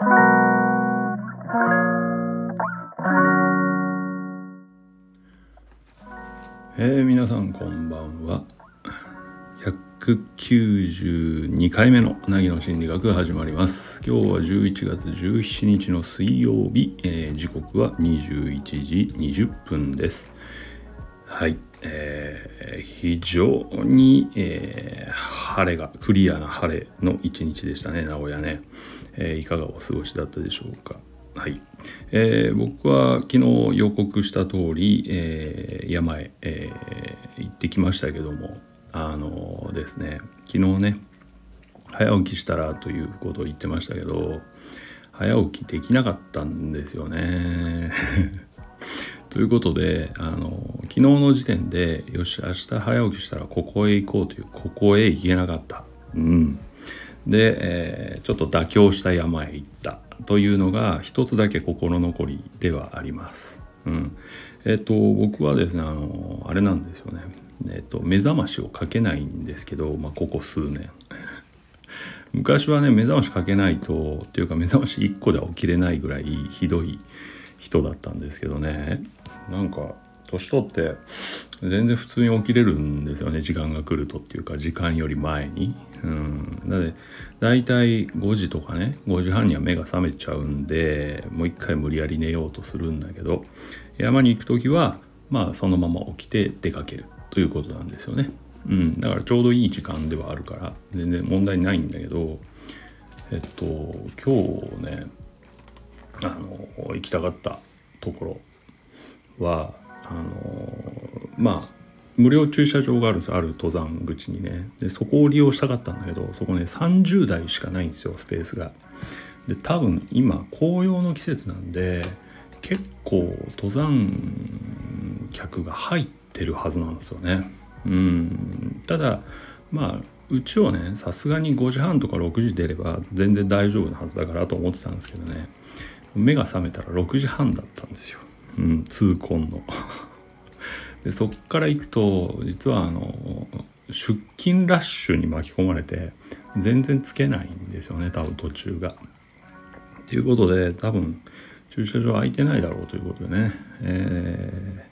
えー、皆さんこんばんは。192回目の凪の心理学が始まります。今日は11月17日の水曜日、えー、時刻は21時20分です。はい、えー、非常に、えー、晴れがクリアな晴れの一日でしたね名古屋ね、えー、いかがお過ごしだったでしょうか。はい、えー、僕は昨日予告した通り、えー、山へ、えー、行ってきましたけどもあのですね昨日ね早起きしたらということを言ってましたけど早起きできなかったんですよね。ということであの昨日の時点でよし明日早起きしたらここへ行こうというここへ行けなかった。うん、で、えー、ちょっと妥協した山へ行ったというのが一つだけ心残りではあります。うん、えっ、と僕はですねあのあれなんですよね。えっ、と目覚ましをかけないんですけど、まあ、ここ数年。昔はね目覚ましかけないとっていうか目覚まし1個では起きれないぐらいひどい人だったんですけどねなんか年取って全然普通に起きれるんですよね時間が来るとっていうか時間より前に。うん、なので大体5時とかね5時半には目が覚めちゃうんでもう一回無理やり寝ようとするんだけど山に行く時はまあそのまま起きて出かけるということなんですよね。うん、だからちょうどいい時間ではあるから全然問題ないんだけどえっと今日ねあの行きたかったところはあのまあ無料駐車場があるんですある登山口にね。でそこを利用したかったんだけどそこね30台しかないんですよスペースが。で多分今紅葉の季節なんで結構登山客が入ってるはずなんですよね。うん。ただまあうちはねさすがに5時半とか6時出れば全然大丈夫なはずだからと思ってたんですけどね。目が覚めたら6時半だったんですよ、うん、痛恨の でそっから行くと実はあの出勤ラッシュに巻き込まれて全然つけないんですよね多分途中が。ということで多分駐車場空いてないだろうということでね、え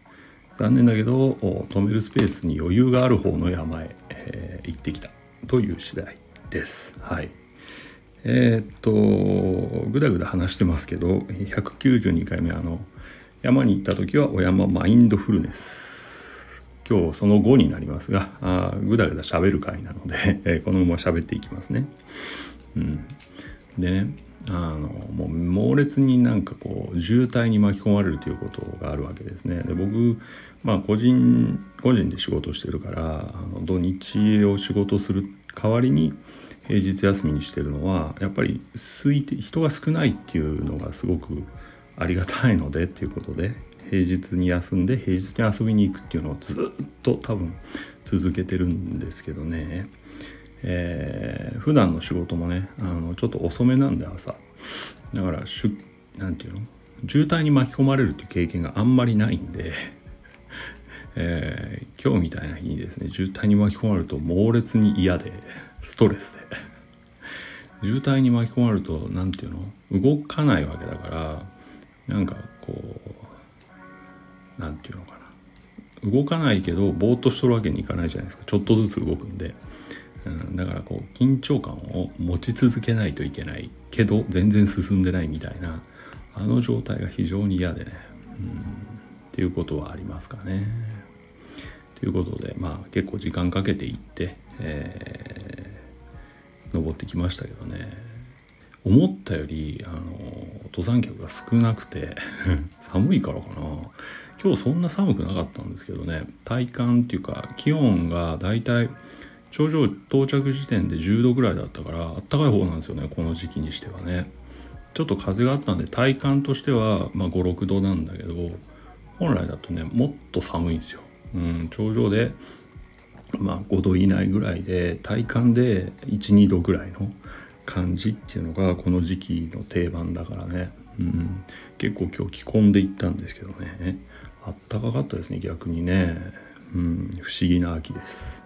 ー、残念だけど止めるスペースに余裕がある方の山へ、えー、行ってきたという次第です。はいえー、っとぐだぐだ話してますけど192回目あの山に行った時はお山マインドフルネス今日その後になりますがあぐだぐだ喋る回なので、え、このまま喋っていきますね。うん、でねあのもう猛烈になんかこう渋滞に巻き込まれるということがあるわけですね。で僕まあ個人個人で仕事してるからあの土日を仕事する代わりに平日休みにしてるのはやっぱり空いて人が少ないっていうのがすごくありがたいのでっていうことで平日に休んで平日に遊びに行くっていうのをずっと多分続けてるんですけどね、えー、普段の仕事もねあのちょっと遅めなんで朝。だからしゅなんていうの？渋滞に巻き込まれるっていう経験があんまりないんで、えー、今日みたいな日にですね渋滞に巻き込まれると猛烈に嫌でストレスで。渋滞に巻き込まれると何ていうの？動かないわけだからなんかこう何て言うのかな。動かないけどぼーっとしとるわけにいかないじゃないですか。ちょっとずつ動くんで、うん、だからこう緊張感を持ち続けないといけないけど全然進んでないみたいな。あの状態が非常に嫌でね、うん、っていうことはありますかね。ということでまあ結構時間かけていって、えー、登ってきましたけどね。思ったよりあの登山客が少なくて 寒いからかな。今日そんな寒くなかったんですけどね。体感っていうか気温がだいたい頂上到着時点で10度ぐらいだったからあったかい方なんですよねこの時期にしてはね。ちょっと風があったんで体感としては、まあ、56度なんだけど本来だとねもっと寒いんですよ、うん、頂上でまあ5度以内ぐらいで体感で12度ぐらいの感じっていうのがこの時期の定番だからね、うん、結構今日着込んでいったんですけどね。あったかかったですね逆にね、うん、不思議な秋です、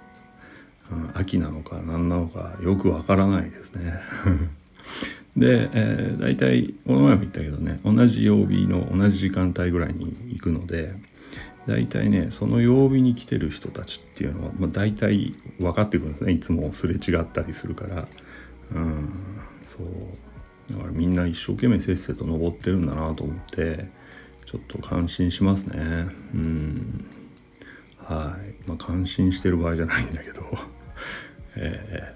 うん、秋なのか何なのかよくわからないですね。で、えー、大体この前も言ったけどね同じ曜日の同じ時間帯ぐらいに行くので大体ねその曜日に来てる人たちっていうのは、まあ、大体分かってくるんですね。いつもすれ違ったりするから。うん。そう。だからみんな一生懸命せっせと登ってるんだなと思ってちょっと感心しますね。うん。はい。まあ感心してる場合じゃないんだけど。え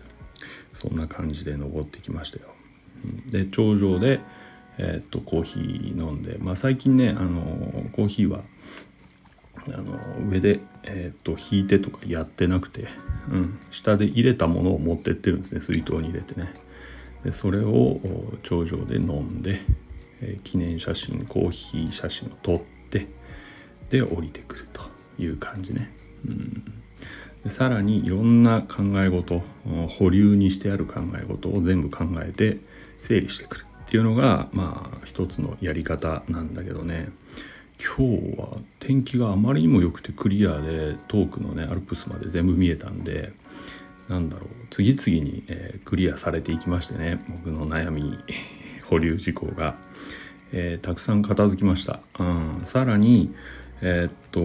ー、そんな感じで登ってきましたよ。で頂上で、えー、っとコーヒー飲んで、まあ、最近ねあのコーヒーはあの上で、えー、っと引いてとかやってなくて、うん、下で入れたものを持ってってるんですね水筒に入れてね。でそれを頂上で飲んで、えー、記念写真コーヒー写真を撮ってで降りてくるという感じね、うん、でさらにいろんな考え事保留にしてある考え事を全部考えて整理してくるっていうのがまあ一つのやり方なんだけどね。今日は天気があまりにも良くてクリアで遠くのねアルプスまで全部見えたんでなんだろう次々に、えー、クリアされていきましてね僕の悩み 保留事項が、えー、たくさん片付きました、うん、さらにえー、っと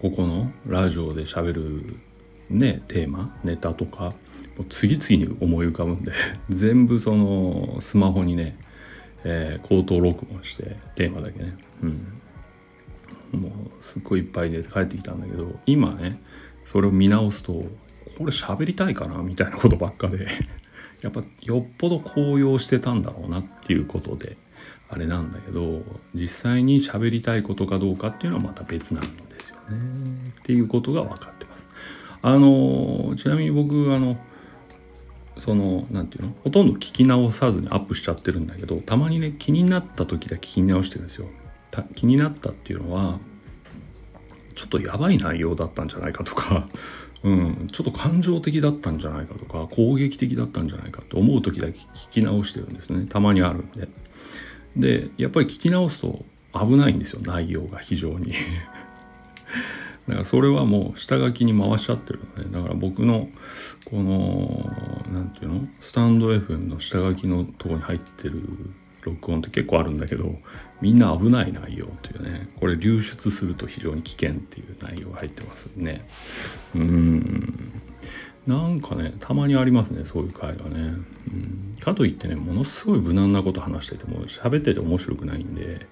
ここのラジオでしゃべるねテーマネタとかもう次々に思い浮かぶんで 全部そのスマホにね、えー、口頭録音してテーマだけね、うん、もうすっごいいっぱいで帰ってきたんだけど今ねそれを見直すとこれ喋りたいかなみたいなことばっかで やっぱよっぽど高揚してたんだろうなっていうことであれなんだけど実際に喋りたいことかどうかっていうのはまた別なんですよねっていうことが分かってます。あのちなみに僕あのその何て言うの？ほとんど聞き直さずにアップしちゃってるんだけどたまにね気になった時だけ聞き直してるんですよ。気になったっていうのはちょっとやばい内容だったんじゃないかとか、うん、ちょっと感情的だったんじゃないかとか攻撃的だったんじゃないかと思う時だけ聞き直してるんですね。たまにあるんで。でやっぱり聞き直すと危ないんですよ内容が非常に。だからそれはもう下書きに回しちゃってるのでだから僕のこの何て言うの？スタンド FM の下書きのとこに入ってる録音って結構あるんだけどみんな危ない内容というね。これ流出すると非常に危険っていう内容が入ってますね。うん。なんかねたまにありますねそういう回がね、うん、かといってねものすごい無難なこと話してても喋ってて面白くないんで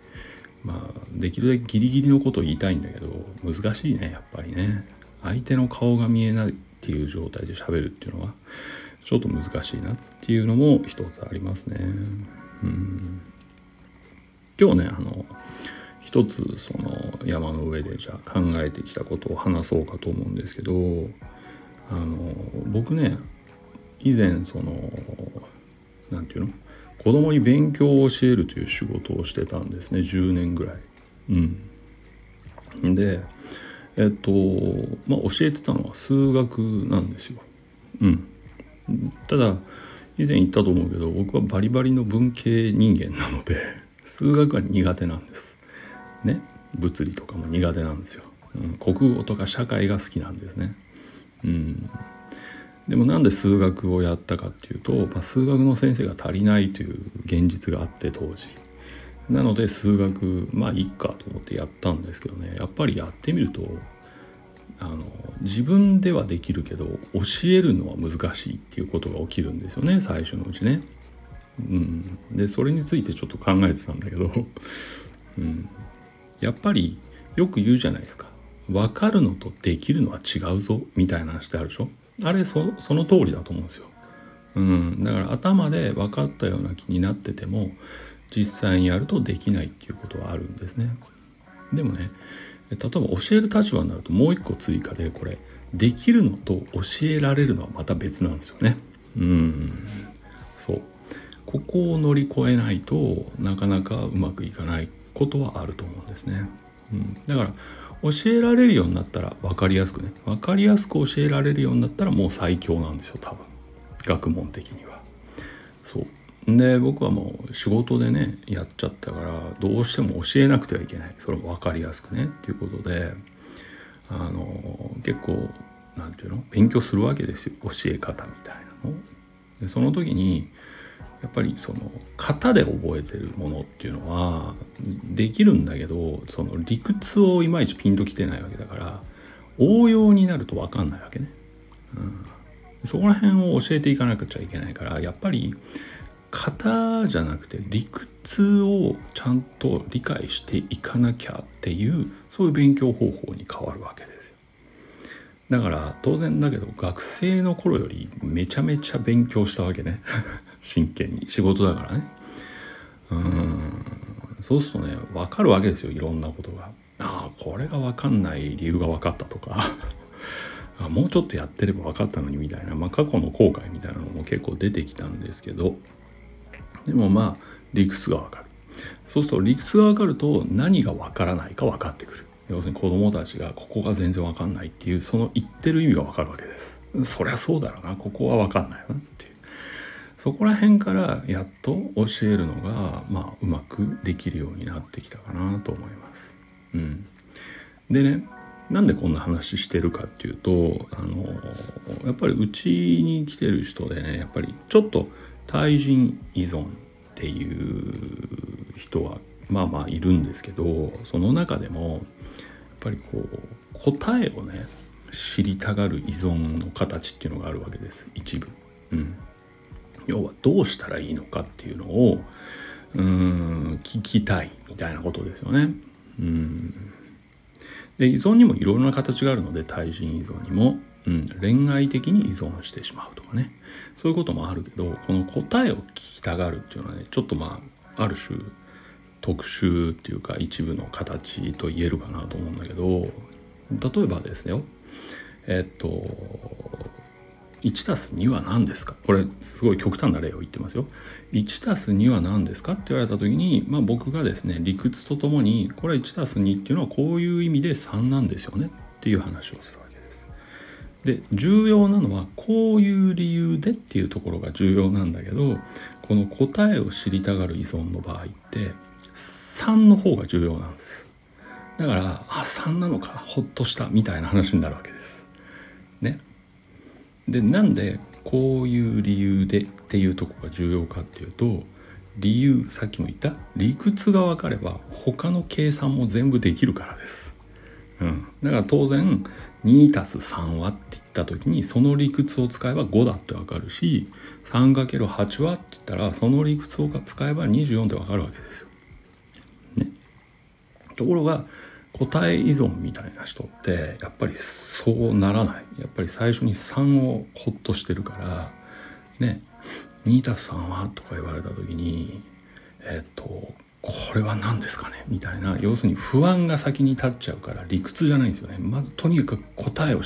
まあできるだけギリギリのことを言いたいんだけど難しいねやっぱりね。相手の顔が見えないっていう状態で喋るっていうのはちょっと難しいなっていうのも一つありますね。うん。今日ねあの一つその山の上でじゃあ考えてきたことを話そうかと思うんですけどあの僕ね以前その何て言うの子供に勉強を教えるという仕事をしてたんですね10年ぐらい。うん、でえっとまあ教えてたのは数学なんですよ。うん、ただ以前言ったと思うけど僕はバリバリの文系人間なので数学は苦手なんです。ね物理とかも苦手なんですよ。うん、国語とか社会が好きなんですね。うん、でもなんで数学をやったかっていうと、まあ、数学の先生が足りないという現実があって当時なので数学まあいいかと思ってやったんですけどねやっぱりやってみるとあの自分ではできるけど教えるのは難しいっていうことが起きるんですよね最初のうちね。うん、でそれについてちょっと考えてたんだけど、うん、やっぱりよく言うじゃないですか。分かるのとできるのは違うぞみたいな話ってあるでしょ？あれそその通りだと思うんですよ。うん、だから頭で分かったような気になってても実際にやるとできないっていうことはあるんですね。でもね例えば教える立場になるともう一個追加でこれできるのと教えられるのはまた別なんですよね。うん。そう。ここを乗り越えないとなかなかうまくいかないことはあると思うんですね。うん、だから教えられるようになったら分かりやすくね。分かりやすく教えられるようになったらもう最強なんですよ多分。学問的には。そう。で僕はもう仕事でねやっちゃったからどうしても教えなくてはいけない。それも分かりやすくね。っていうことであの結構何て言うの？勉強するわけですよ。教え方みたいなの。でその時にやっぱりその型で覚えてるものっていうのはできるんだけどその理屈をいまいちピンときてないわけだから応用になると分かんないわけね。うん、そこら辺を教えていかなくちゃいけないからやっぱり型じゃなくて理屈をちゃんと理解していかなきゃっていうそういう勉強方法に変わるわけですよ。だから当然だけど学生の頃よりめちゃめちゃ勉強したわけね。真剣に仕事だからね。うん。そうするとね分かるわけですよいろんなことが。ああこれが分かんない理由が分かったとか。もうちょっとやってれば分かったのにみたいな、まあ、過去の後悔みたいなのも結構出てきたんですけど。でもまあ理屈がわかる。そうすると理屈がわかると何がわからないか分かってくる。要するに子供たちがここが全然わかんないっていうその言ってる意味がわかるわけです。そりゃそうだろうな。ここはわかんないなっていう。そこら辺からやっと教えるのがまあうまくできるようになってきたかなと思います。うん。でねなんでこんな話してるかっていうとあのやっぱりうちに来てる人でねやっぱりちょっと対人依存っていう人はまあまあいるんですけどその中でもやっぱりこう答えをね知りたがる依存の形っていうのがあるわけです一部。うん、要はどうしたらいいのかっていうのをうん聞きたいみたいなことですよね。うん。で依存にもいろいろな形があるので対人依存にも、うん、恋愛的に依存してしまうとかね。そういうこともあるけどこの答えを聞きたがるっていうのはねちょっとまあある種特殊っていうか一部の形と言えるかなと思うんだけど例えばですよ。えっと1たす2は何ですか？これすごい極端な例を言ってますよ。1たす2は何ですか？って言われた時に、まあ、僕がですね理屈とともにこれ1たす2っていうのはこういう意味で3なんですよねっていう話をするわけです。で重要なのはこういう理由でっていうところが重要なんだけどこの答えを知りたがる依存の場合って3の方が重要なんですだからあ3なのかほっとしたみたいな話になるわけです。ね。でなんでこういう理由でっていうとこが重要かっていうと理由さっきも言った理屈が分かれば他の計算も全部できるからです。うん、だから当然 2+3 はって言った時にその理屈を使えば5だって分かるし 3×8 はって言ったらその理屈を使えば24って分かるわけですよ。ね、ところが答え依存みたいな人ってやっぱりそうならない。やっぱり最初に3をホッとしてるからね2たす3は？とか言われた時にえっとこれは何ですかね？みたいな要するに不安が先に立っちゃうから理屈じゃないんですよね。まずとにかく答えを教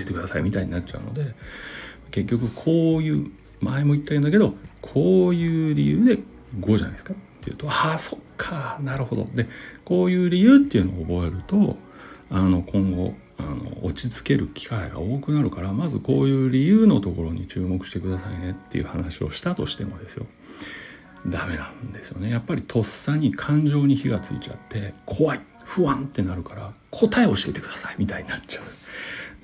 えてくださいみたいになっちゃうので結局こういう前も言ったんだけどこういう理由で5じゃないですか？っていうとああそっかなるほど。でこういう理由っていうのを覚えるとあの今後あの落ち着ける機会が多くなるからまずこういう理由のところに注目してくださいねっていう話をしたとしてもですよ。ダメなんですよね。やっぱりとっさに感情に火がついちゃって怖い不安ってなるから答え教えてくださいみたいになっちゃう。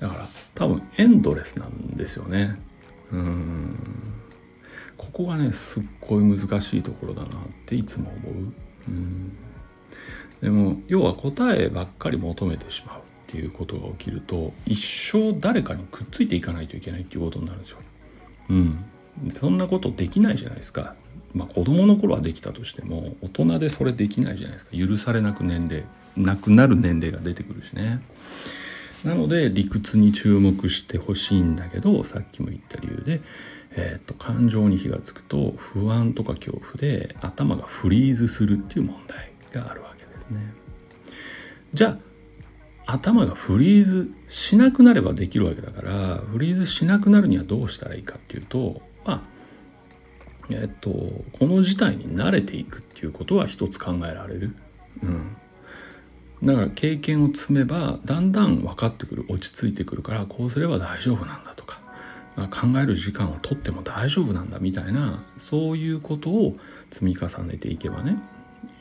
だから多分エンドレスなんですよね。うん。ここがねすっごい難しいところだなっていつも思う。でも要は答えばっかり求めてしまうっていうことが起きると一生誰かにくっついていかないといけないっていうことになるんですよ。うん、そんなことできないじゃないですか。まあ子供の頃はできたとしても大人でそれできないじゃないですか。許されなく年齢なくなる年齢が出てくるしね。なので理屈に注目してほしいんだけどさっきも言った理由で、えーと、感情に火がつくと不安とか恐怖で頭がフリーズするっていう問題があるわけですね。じゃあ頭がフリーズしなくなればできるわけだからフリーズしなくなるにはどうしたらいいかっていうとまあえっとこの事態に慣れていくっていうことは一つ考えられる。うんだから経験を積めばだんだん分かってくる落ち着いてくるからこうすれば大丈夫なんだ、考える時間をとっても大丈夫なんだみたいなそういうことを積み重ねていけばね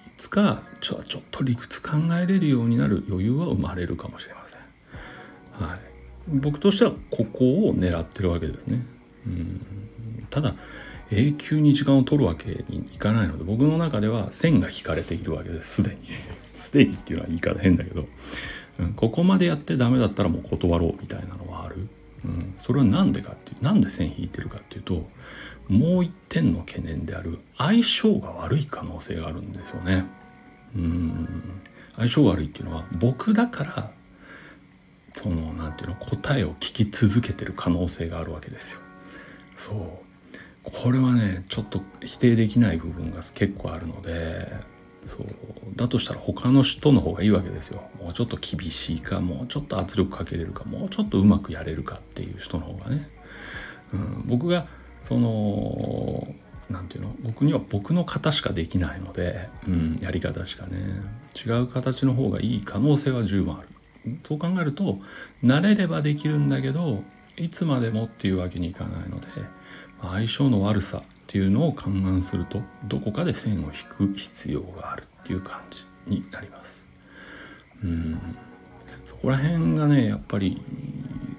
いつかちょちょっと理屈考えれるようになる余裕は生まれるかもしれません。はい、僕としてはここを狙ってるわけですね。うん。ただ永久に時間を取るわけにいかないので僕の中では線が引かれているわけです。すでに。すでにっていうのは言い方変だけど、うん、ここまでやってダメだったらもう断ろうみたいなのはある、うん、それは何でかっていうなんで線引いてるかっていうともう一点の懸念である相性が悪い可能性があるんですよね。うん。相性悪いっていうのは僕だからその何て言うの答えを聞き続けてる可能性があるわけですよ。そう。これはねちょっと否定できない部分が結構あるのでそうだとしたら他の人の方がいいわけですよ。もうちょっと厳しいかもうちょっと圧力かけれるかもうちょっとうまくやれるかっていう人の方がね、うん、僕がその何て言うの僕には僕の型しかできないので、うん、やり方しかね。違う形の方がいい可能性は十分ある。そう考えると慣れればできるんだけどいつまでもっていうわけにいかないので相性の悪さっていうのを勘案するとどこかで線を引く必要があるっていう感じになります。うん。そこら辺がねやっぱり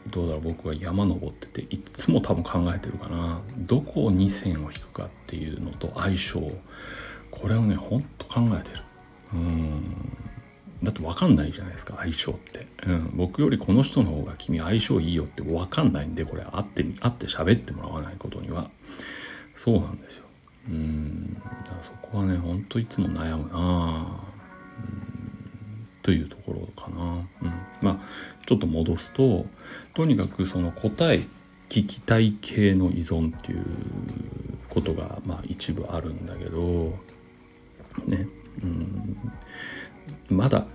どうだろう僕は山登ってていっつも多分考えてるかな。どこに線を引くかっていうのと相性。これをねほんと考えてる。うん。だって分かんないじゃないですか相性って、うん、僕よりこの人の方が君相性いいよって分かんないんでこれ会って会って喋ってもらわないことには。そうなんですよ。うん。そこはねほんといつも悩むなというところかな、うん、まあちょっと戻すととにかくその答え聞きたい系の依存っていうことがまあ一部あるんだけどね。うん。まだ、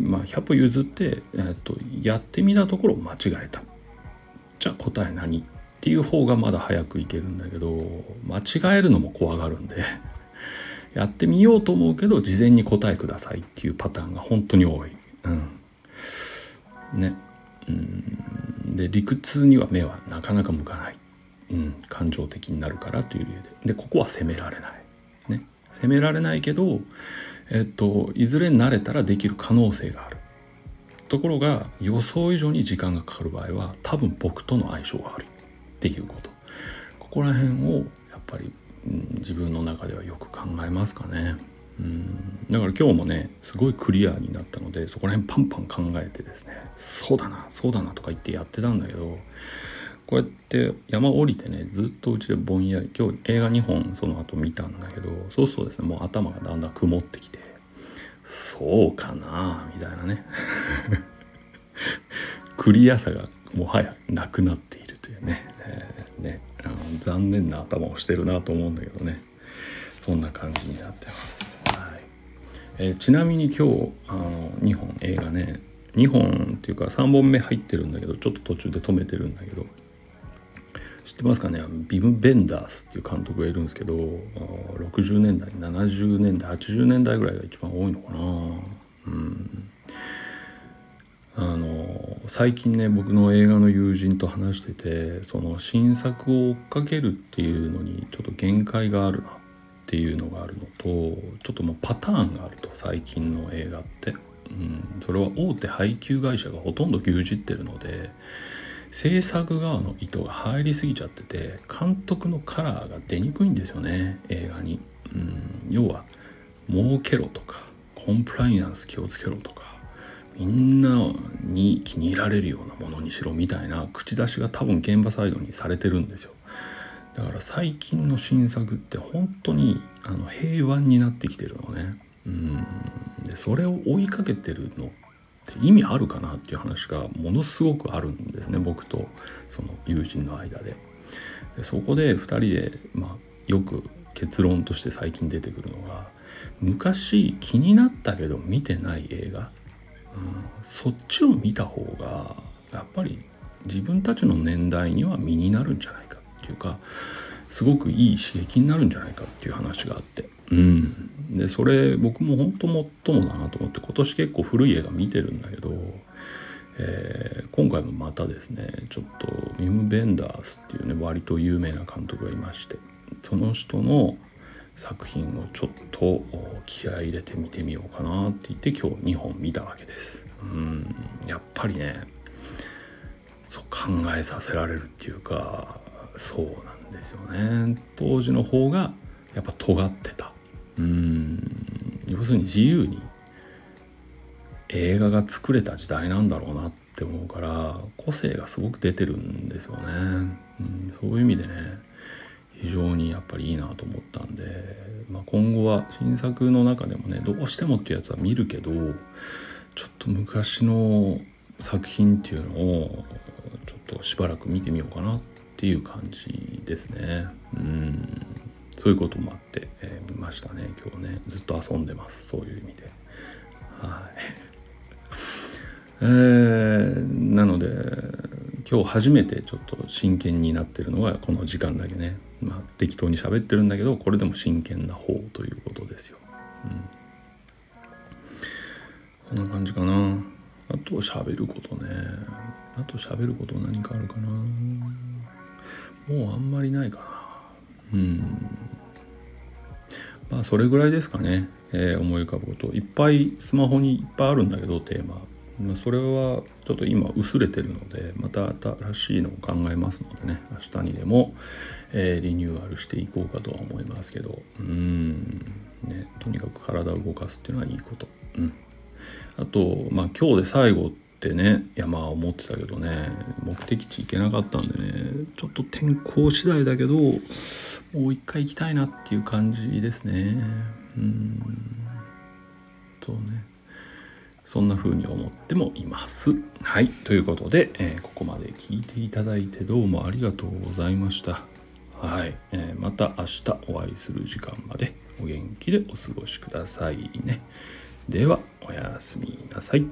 まあ、100歩譲って、えーと、やってみたところ間違えた。じゃあ答え何？っていう方がまだ早くいけるんだけど間違えるのも怖がるんで やってみようと思うけど事前に答えくださいっていうパターンが本当に多い。うん、ね。うんで理屈には目はなかなか向かない。うん、感情的になるからという理由で。でここは責められない。ね。責められないけどえっと、いずれ慣れたらできる可能性があるところが予想以上に時間がかかる場合は多分僕との相性が悪いっていうこと。ここら辺をやっぱり、うん、自分の中ではよく考えますかね。うん。だから今日もねすごいクリアになったのでそこら辺パンパン考えてですねそうだなそうだなとか言ってやってたんだけどこうやって山降りてねずっとうちでぼんやり今日映画2本その後見たんだけどそうするとですねもう頭がだんだん曇ってきてそうかなみたいなね。クリアさがもはやなくなっているというね,、えー、ね残念な頭をしてるなと思うんだけどね。そんな感じになってます。はい。えー、ちなみに今日あの2本映画ね2本っていうか3本目入ってるんだけどちょっと途中で止めてるんだけど知ってますかね？ビム・ベンダースっていう監督がいるんですけど60年代70年代80年代ぐらいが一番多いのかな。うん。あの最近ね僕の映画の友人と話しててその新作を追っかけるっていうのにちょっと限界があるなっていうのがあるのとちょっともうパターンがあると最近の映画って、うん、それは大手配給会社がほとんど牛耳ってるので制作側の意図が入りすぎちゃってて監督のカラーが出にくいんですよね映画に。うん、要は儲けろとかコンプライアンス気をつけろとか。みんなに気に入られるようなものにしろみたいな口出しが多分現場サイドにされてるんですよ。だから最近の新作って本当にあの平和になってきてるのね。うんでそれを追いかけてるのって意味あるかなっていう話がものすごくあるんですね僕とその友人の間で。でそこで2人で、まあ、よく結論として最近出てくるのが昔気になったけど見てない映画、そっちを見た方がやっぱり自分たちの年代には身になるんじゃないかっていうかすごくいい刺激になるんじゃないかっていう話があって。うん。でそれ僕も本当もっともだなと思って今年結構古い映画見てるんだけど、えー、今回もまたですねちょっとミム・ベンダースっていうね割と有名な監督がいましてその人の作品をちょっと気合入れて見てみようかなって言って今日2本見たわけです。うんやっぱりねそう考えさせられるっていうかそうなんですよね。当時の方がやっぱ尖ってた。うん要するに自由に映画が作れた時代なんだろうなって思うから個性がすごく出てるんですよね、うん、そういう意味でね非常にやっぱりいいなと思ったんで、まあ、今後は新作の中でもねどうしてもっていうやつは見るけどちょっと昔の作品っていうのをちょっとしばらく見てみようかなっていう感じですね。うん。そういうこともあって、えー、見ましたね今日ね。ずっと遊んでますそういう意味で。はい。えー、なので今日初めてちょっと真剣になってるのはこの時間だけね。まあ適当に喋ってるんだけどこれでも真剣な方ということですよ、うん、こんな感じかな。あと喋ることね。あと喋ること何かあるかな。もうあんまりないかな。うん。まあそれぐらいですかね、えー、思い浮かぶこと。いっぱいスマホにいっぱいあるんだけどテーマ。まあ、それはちょっと今薄れてるのでまた新しいのを考えますのでね明日にでも、えー、リニューアルしていこうかとは思いますけど。うん。ねとにかく体を動かすっていうのはいいこと。うん、あとまあ今日で最後ってねいやまあ思ってたけどね目的地行けなかったんでねちょっと天候次第だけどもう一回行きたいなっていう感じですね。うん。そうね。そんな風に思ってもいます。はい。ということで、えー、ここまで聞いていただいてどうもありがとうございました。はい。えー、また明日お会いする時間までお元気でお過ごしくださいね。では、おやすみなさい。